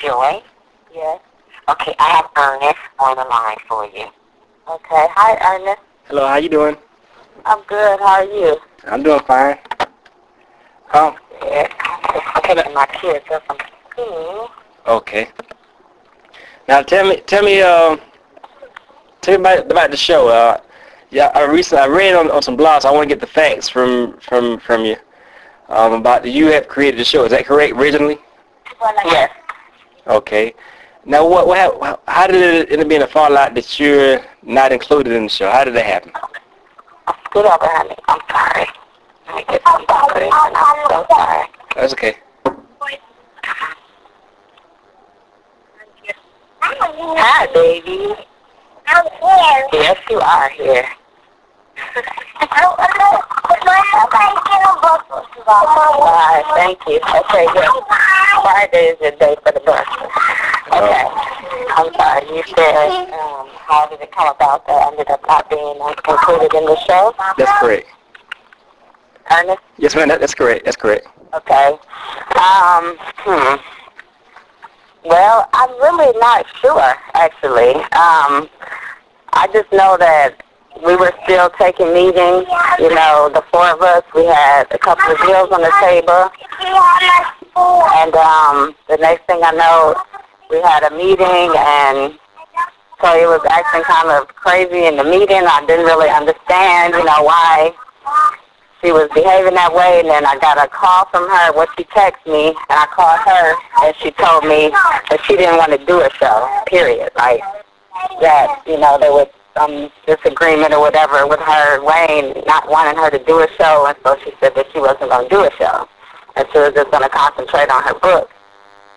Joy? Yes. Okay, I have Ernest on the line for you. Okay. Hi, Ernest. Hello, how you doing? I'm good. How are you? I'm doing fine. Um, Yeah. I'm picking my kids up from school. okay. Now tell me, tell me, um, tell me about, about the show. Uh, yeah, I recently I read on, on some blogs. I want to get the facts from from from you um, about the, you have created the show. Is that correct? Originally? Yes. Okay. Now, what, what, how did it end up being a fallout that you're not included in the show? How did that happen? Scoot over, honey. I'm sorry. Get some good. I'm so sorry. That's okay. Hi, baby. I'm here. Yes, you are here. All right, thank you. Okay, good. Friday is your day for the bus. Okay. I'm sorry. You said, um, how did it come about that ended up not being included in the show? That's correct. Ernest? Yes, ma'am. That, that's correct. That's correct. Okay. Um, hmm. Well, I'm really not sure, actually. Um, I just know that we were still taking meetings. You know, the four of us, we had a couple of deals on the table. And um, the next thing I know, we had a meeting, and so it was acting kind of crazy in the meeting. I didn't really understand, you know, why she was behaving that way. And then I got a call from her. What she texted me, and I called her, and she told me that she didn't want to do a show. Period. Like that, you know, there was some disagreement or whatever with her, Wayne, not wanting her to do a show, and so she said that she wasn't going to do a show, and she was just going to concentrate on her book.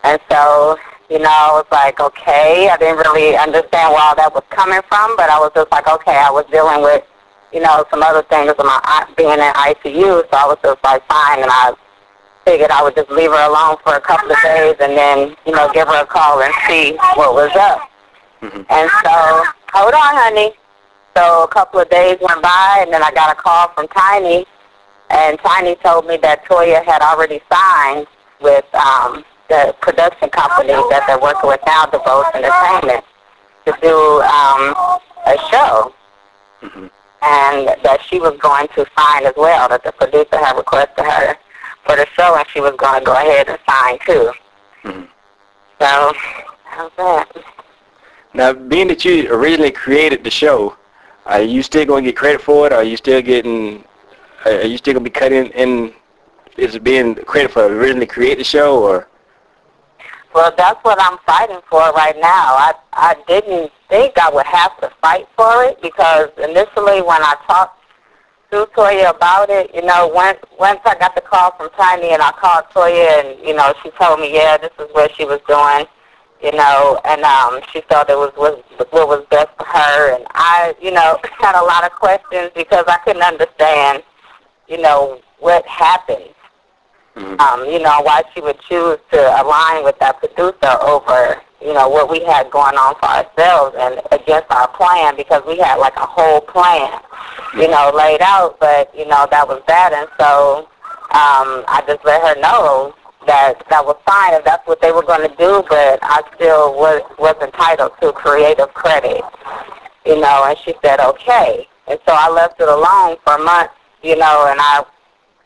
And so, you know, I was like, okay, I didn't really understand where all that was coming from, but I was just like, okay, I was dealing with, you know, some other things with my aunt being in ICU, so I was just like, fine, and I figured I would just leave her alone for a couple of days and then, you know, give her a call and see what was up. Mhm. And so, hold on, honey. So a couple of days went by, and then I got a call from Tiny, and Tiny told me that Toya had already signed with um, the production company that they're working with now, DeVos Entertainment, to do um, a show, hmm and that she was going to sign as well, that the producer had requested her for the show, and she was going to go ahead and sign too. hmm So, how's that? Now, being that you originally created the show, are you still going to get credit for it? Or are you still getting? Are you still going to be cutting in? Is it being credit for originally create the show, or? Well, that's what I'm fighting for right now. I I didn't think I would have to fight for it because initially when I talked to Toya about it, you know, once once I got the call from Tiny and I called Toya and you know she told me, yeah, this is what she was doing, you know, and um she thought it was was what was best for her, and I, you know, had a lot of questions because I couldn't understand, you know, what happened Mhm. um, you know, why she would choose to align with that producer over, you know, what we had going on for ourselves and against our plan because we had like a whole plan, you know, laid out, but, you know, that was that. And so um, I just let her know that that was fine if that's what they were going to do, but I still was, was entitled to creative credit, you know, and she said, okay. And so I left it alone for months, you know, and I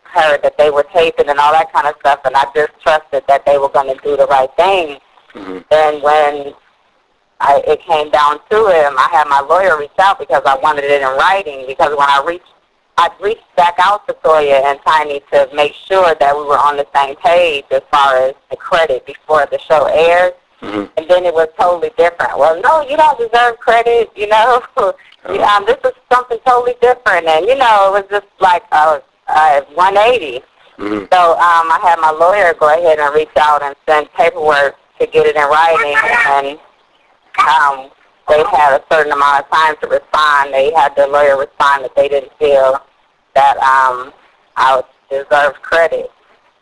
heard that they were taping and all that kind of stuff, and I just trusted that they were going to do the right thing. hmm And when I, it came down to it, I had my lawyer reach out because I wanted it in writing. Because when I reached, I reached back out to Toya and Tiny to make sure that we were on the same page as far as the credit before the show aired. hmm And then it was totally different. Well, no, you don't deserve credit. You know, You- um, this is something totally different. And you know, it was just like a, a 180. hmm So um, I had my lawyer go ahead and reach out and send paperwork to get it in writing, and um, they had a certain amount of time to respond. They had the lawyer respond that they didn't feel that um, I deserved credit.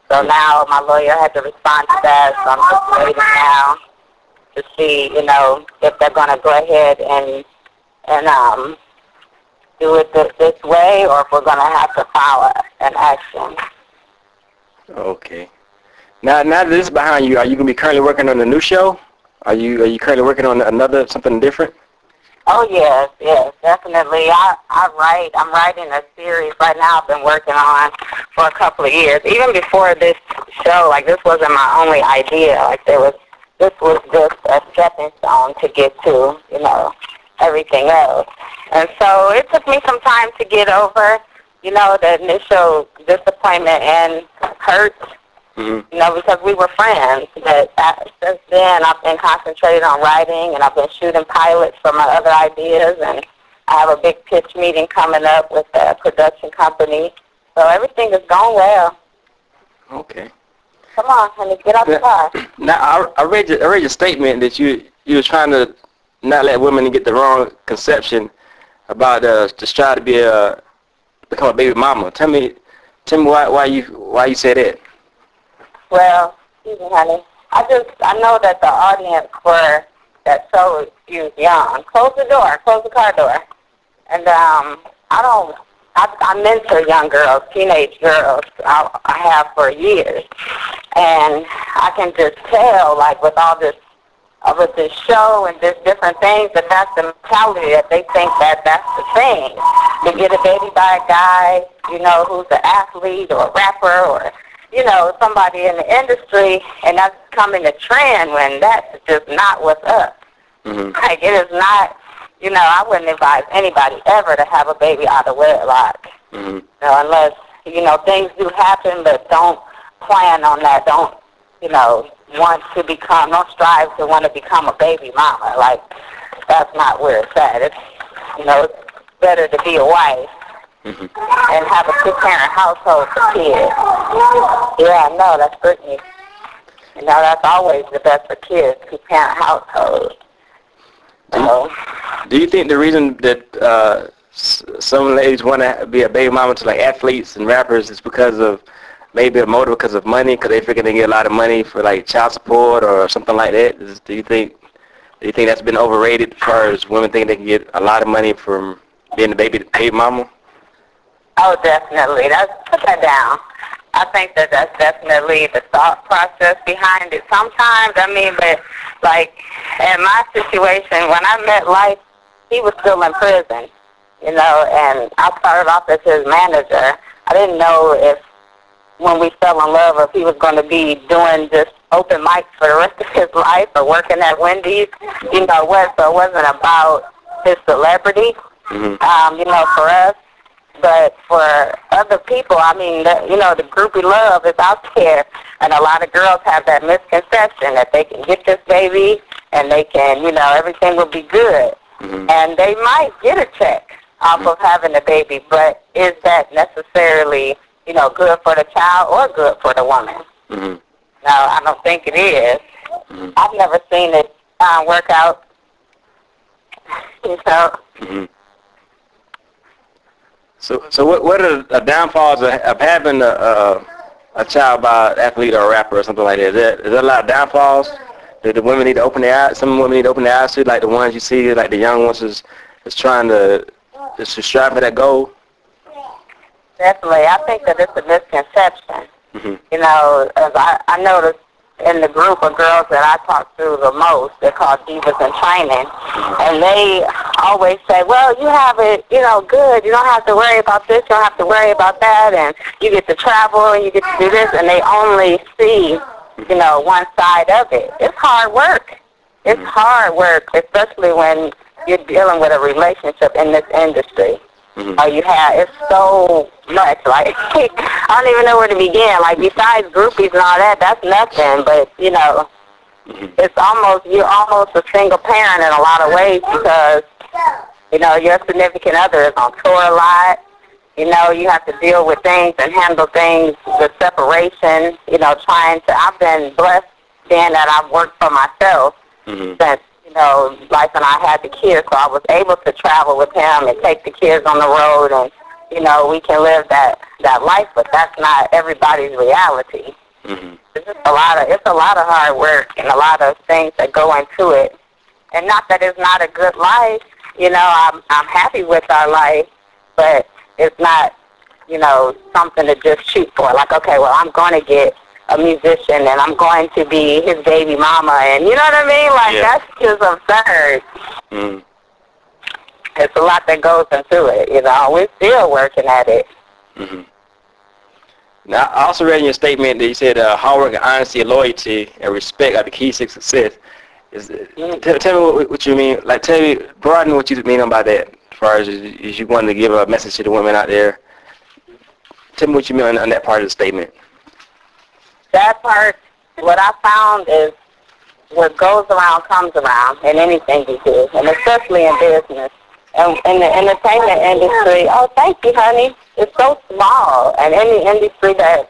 So now my lawyer had to respond to that, so I'm just waiting now to see, you know, if they're going to go ahead and and um, do it this, this way, or if we're going to have to file an action. Okay. Now, now that this is behind you, are you gonna be currently working on a new show? Are you are you currently working on another something different? Oh yes, yes, definitely. I I write. I'm writing a series right now. I've been working on for a couple of years. Even before this show, like this wasn't my only idea. Like there was this was just a stepping stone to get to, you know, everything else. And so it took me some time to get over, you know, the initial disappointment and hurt Mm-hmm. you know, because we were friends. But uh, since then, I've been concentrated on writing, and I've been shooting pilots for my other ideas, and I have a big pitch meeting coming up with a production company. So everything is going well. Okay. Come on, honey, get out the car. Now, I, I read your, I read your statement that you you was trying to not let women get the wrong conception about uh, just try to be a become a baby mama. Tell me, tell me why why you why you say that. Well, excuse me, honey. I just I know that the audience for that show is young. Close the door. Close the car door. And um, I don't. I, I mentor young girls, teenage girls. I, I have for years, and I can just tell, like with all this, uh, with this show and this different things, that that's the mentality that they think that that's the thing. To get a baby by a guy, you know, who's an athlete or a rapper or you know, somebody in the industry, and that's becoming a trend when that's just not what's up. Mm-hmm. Like, it is not, you know, I wouldn't advise anybody ever to have a baby out of wedlock, Mm-hmm. you know, unless, you know, things do happen, but don't plan on that. Don't, you know, want to become, don't strive to want to become a baby mama. Like, that's not where it's at. It's, you know, it's better to be a wife Mm-hmm. and have a two-parent household for kids. Yeah, I know, that's Brittany. You know, that's always the best for kids, two-parent household. So, Do you think the reason that uh, s- some ladies want to be a baby mama to like athletes and rappers is because of maybe a motive because of money, because they figure they get a lot of money for like child support or something like that? Is, do you think do you think that's been overrated as far as women think they can get a lot of money from being a baby baby mama? Oh, definitely. That's, put that down. I think that that's definitely the thought process behind it. Sometimes, I mean, but like in my situation, when I met Lyfe, he was still in prison, you know, and I started off as his manager. I didn't know if when we fell in love if he was going to be doing just open mics for the rest of his life or working at Wendy's, you know what, so it wasn't about his celebrity, Mm-hmm. um, you know, for us. But for other people, I mean, the, you know, the groupie love is out there, and a lot of girls have that misconception that they can get this baby and they can, you know, everything will be good, Mm-hmm. and they might get a check off of having a baby, but is that necessarily, you know, good for the child or good for the woman? Mm-hmm. No, I don't think it is. Mhm. I've never seen it uh, work out. You know, Mm-hmm. So, so what what are the downfalls of, of having a, a a child by an athlete or a rapper or something like that? Is there, is there a lot of downfalls that the women need to open their eyes? Some women need to open their eyes to, like the ones you see, like the young ones is is trying to is to strive for that goal. definitely. I think that it's a misconception. Mm-hmm. You know, as I, I noticed in the group of girls that I talk to the most, they're called divas in training, and they always say, well, you have it, you know, good. You don't have to worry about this. You don't have to worry about that, and you get to travel and you get to do this, and they only see, you know, one side of it. It's hard work. It's hard work, especially when you're dealing with a relationship in this industry. Mhm. Oh, you have it's so much. Like I don't even know where to begin. Like besides groupies and all that, that's nothing. But you know, Mhm. it's almost you're almost a single parent in a lot of ways because you know your significant other is on tour a lot. You know, you have to deal with things and handle things, the separation. You know, trying to. I've been blessed being that I've worked for myself Mhm. since you know, like when I had the kids, so I was able to travel with him and take the kids on the road, and you know, we can live that that life. But that's not everybody's reality. Mhm. It's just a lot of it's a lot of hard work and a lot of things that go into it. And not that it's not a good life. You know, I'm I'm happy with our life, but it's not, you know, something to just shoot for. Like, okay, well, I'm going to get a musician and I'm going to be his baby mama and you know what I mean? Like Yeah. that's just absurd. Mm. It's a lot that goes into it, you know. We're still working at it. hmm Now, I also read in your statement that you said uh, hard work, honesty, loyalty, and respect are the keys to success. Is Mhm. tell, tell me what, you mean. Like, tell me, broaden what you mean by that. As far as, as you wanted to give a message to the women out there, tell me what you mean on, on that part of the statement. That part, what I found is what goes around comes around in anything you do, and especially in business. And in the entertainment industry, oh, thank you, honey. It's so small, and any industry that,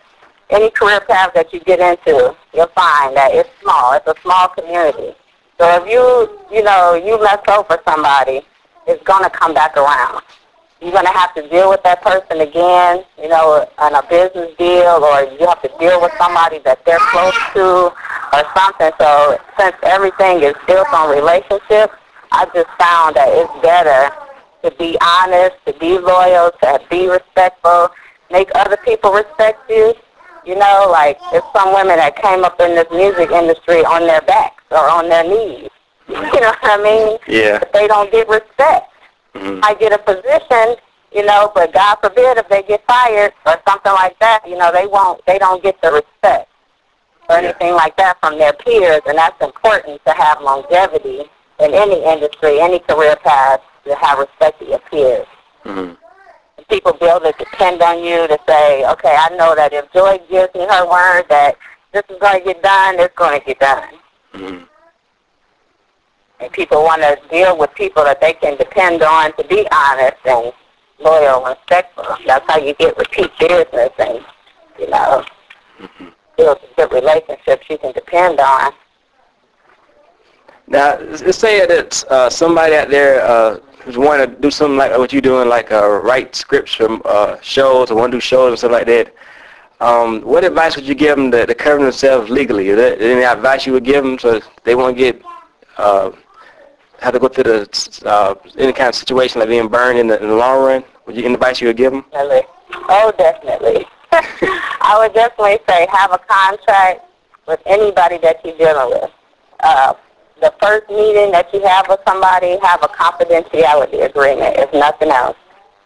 any career path that you get into, you'll find that it's small. It's a small community. So if you, you know, you mess over somebody, it's going to come back around. You're going to have to deal with that person again, you know, on a business deal, or you have to deal with somebody that they're close to or something. So since everything is built on relationships, I just found that it's better to be honest, to be loyal, to be respectful, make other people respect you. You know, like it's some women that came up in this music industry on their backs or on their knees. You know what I mean? Yeah. But they don't get respect. hmm I get a position, you know, but God forbid if they get fired or something like that, you know, they won't, they don't get the respect or Yeah. anything like that from their peers, and that's important to have longevity in any industry, any career path, to have respect to your peers. hmm People able to depend on you to say, okay, I know that if Joy gives me her word that this is going to get done, it's going to get done. Hmm And people want to deal with people that they can depend on to be honest and loyal and respectful. That's how you get repeat business and, you know, hmm build good relationships you can depend on. Now, say that uh, somebody out there uh, who's wanting to do something like what you're doing, like uh, write scripts from uh, shows or want to do shows and stuff like that. Um, what advice would you give them to, to cover themselves legally? Is there any advice you would give them so they won't get uh, have to go through the uh, any kind of situation like being burned in the, in the long run? Would you any advice you would give them? Definitely. Oh, definitely. I would definitely say have a contract with anybody that you're dealing with. Uh, the first meeting that you have with somebody, have a confidentiality agreement, if nothing else.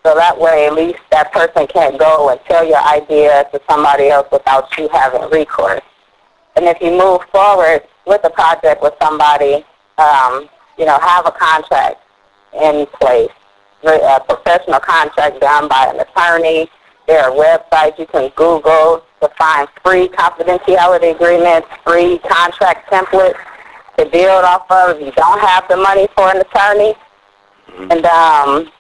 So that way at least that person can't go and tell your idea to somebody else without you having recourse. And if you move forward with a project with somebody, um, you know, have a contract in place, a professional contract done by an attorney. There are websites you can Google to find free confidentiality agreements, free contract templates to build off of if you don't have the money for an attorney. And, um,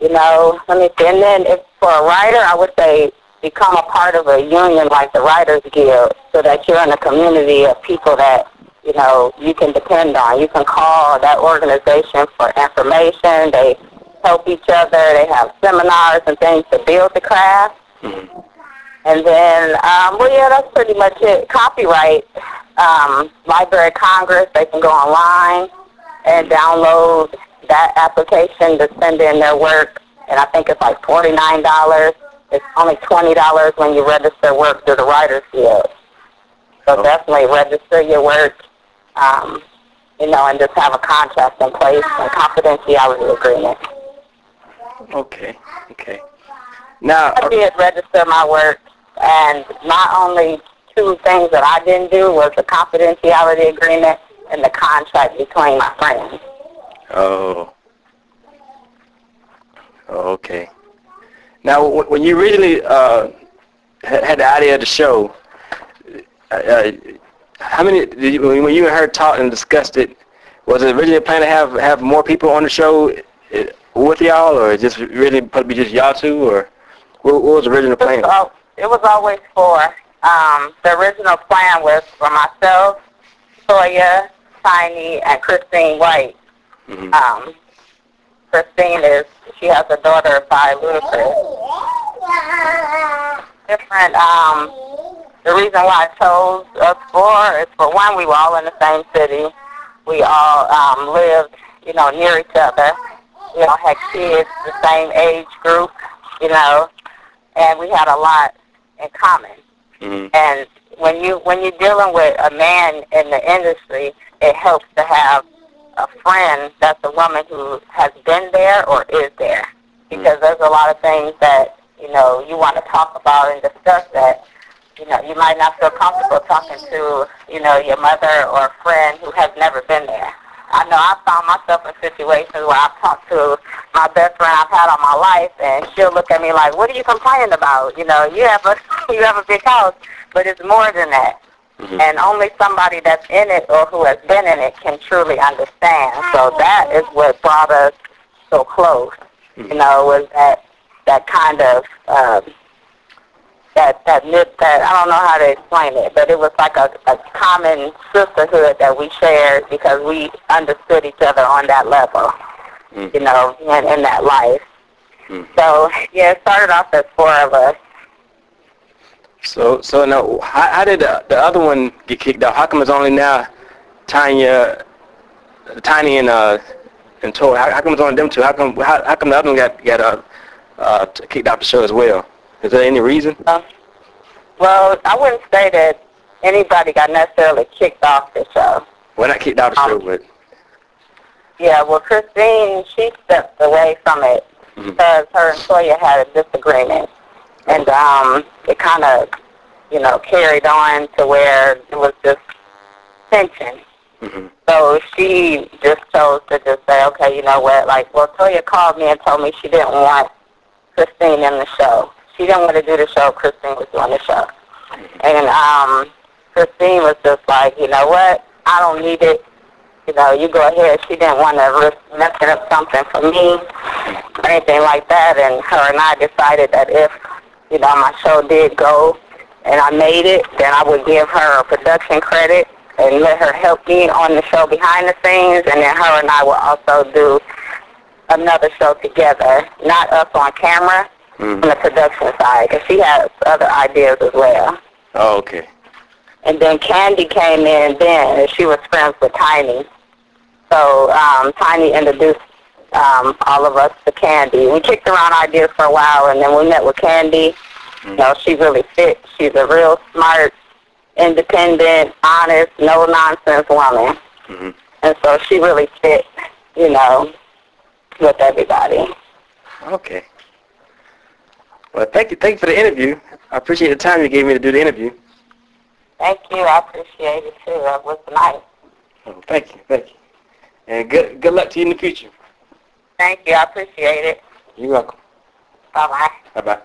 you know, let me see. And then if for a writer, I would say become a part of a union like the Writers Guild so that you're in a community of people that, you know, you can depend on. You can call that organization for information. They help each other. They have seminars and things to build the craft. Mhm. And then, um, well, yeah, that's pretty much it. Copyright, um, Library of Congress, they can go online and download that application to send in their work. And I think it's like $49. It's only $20 when you register work through the Writers Guild. So Oh. definitely register your work, um, you know, and just have a contract in place and confidentiality agreement. Okay. Okay. Now, I did register my work, and not only two things that I didn't do was the confidentiality agreement and the contract between my friends. Oh. Oh, okay. Now, wh- when you originally uh, had had the idea of the show, uh, uh, how many did you, when you and her talked and discussed it? Was it originally planned to have have more people on the show uh, with y'all, or just really put probably just y'all two, or what, what was the original It was, plan? al- it was always for, um, the original plan was for myself, Toya, Tiny, and Christine White. Mhm. Um, Christine is, she has a daughter by Ludacris. Different, um, the reason why I chose us four is for one, we were all in the same city. We all um, lived, you know, near each other. We all had kids, the same age group, you know, and we had a lot in common. Mhm. And when you when you're dealing with a man in the industry, it helps to have a friend that's a woman who has been there or is there, because there's a lot of things that you know you want to talk about and discuss that you know you might not feel comfortable talking to you know your mother or a friend who has never been there. I know I found myself in situations where I've talked to my best friend I've had all my life, and she'll look at me like, "What are you complaining about? You know, you have a you have a big house, but it's more than that." Mhm. And only somebody that's in it or who has been in it can truly understand. So that is what brought us so close. You know, was that that kind of um, that that knit that I don't know how to explain it, but it was like a, a common sisterhood that we shared because we understood each other on that level. Mm. You know, in, in that life. Mm. So yeah, it started off as four of us. So so now, how, how did the, the other one get kicked out? How come it's only now Tanya, Tiny and uh and Tori? How, how come it's only them two? How come how, how come the other one got got uh, uh kicked out the show as well? Is there any reason? Uh, well, I wouldn't say that anybody got necessarily kicked off the show. Well, not kicked out the show, Um, but Yeah, well, Christine, she stepped away from it Mhm. because her employer had a disagreement, and um, it kind of, you know, carried on to where it was just tension. hmm So she just chose to just say, okay, you know what? Like, well, Toya called me and told me she didn't want Christine in the show. She didn't want to do the show. Christine was doing the show, and um, Christine was just like, you know what? I don't need it. You know, you go ahead. She didn't want to risk messing up something for me or anything like that. And her and I decided that if you know my show did go and I made it, then I would give her a production credit and let her help me on the show behind the scenes, and then her and I will also do another show together, not us on camera, hmm on the production side, because she has other ideas as well. Oh, okay. And then Candy came in then, and she was friends with Tiny. So um, Tiny introduced um, all of us to Candy. We kicked around ideas for a while, and then we met with Candy. You know, she really fit. She's a real smart, independent, honest, no-nonsense woman. hmm And so she really fit, you know, with everybody. Okay. Well, thank you, thank you for the interview. I appreciate the time you gave me to do the interview. Thank you. I appreciate it, too. It was nice. Oh, thank you, thank you, and good good luck to you in the future. Thank you. I appreciate it. You're welcome. Bye-bye. Bye bye.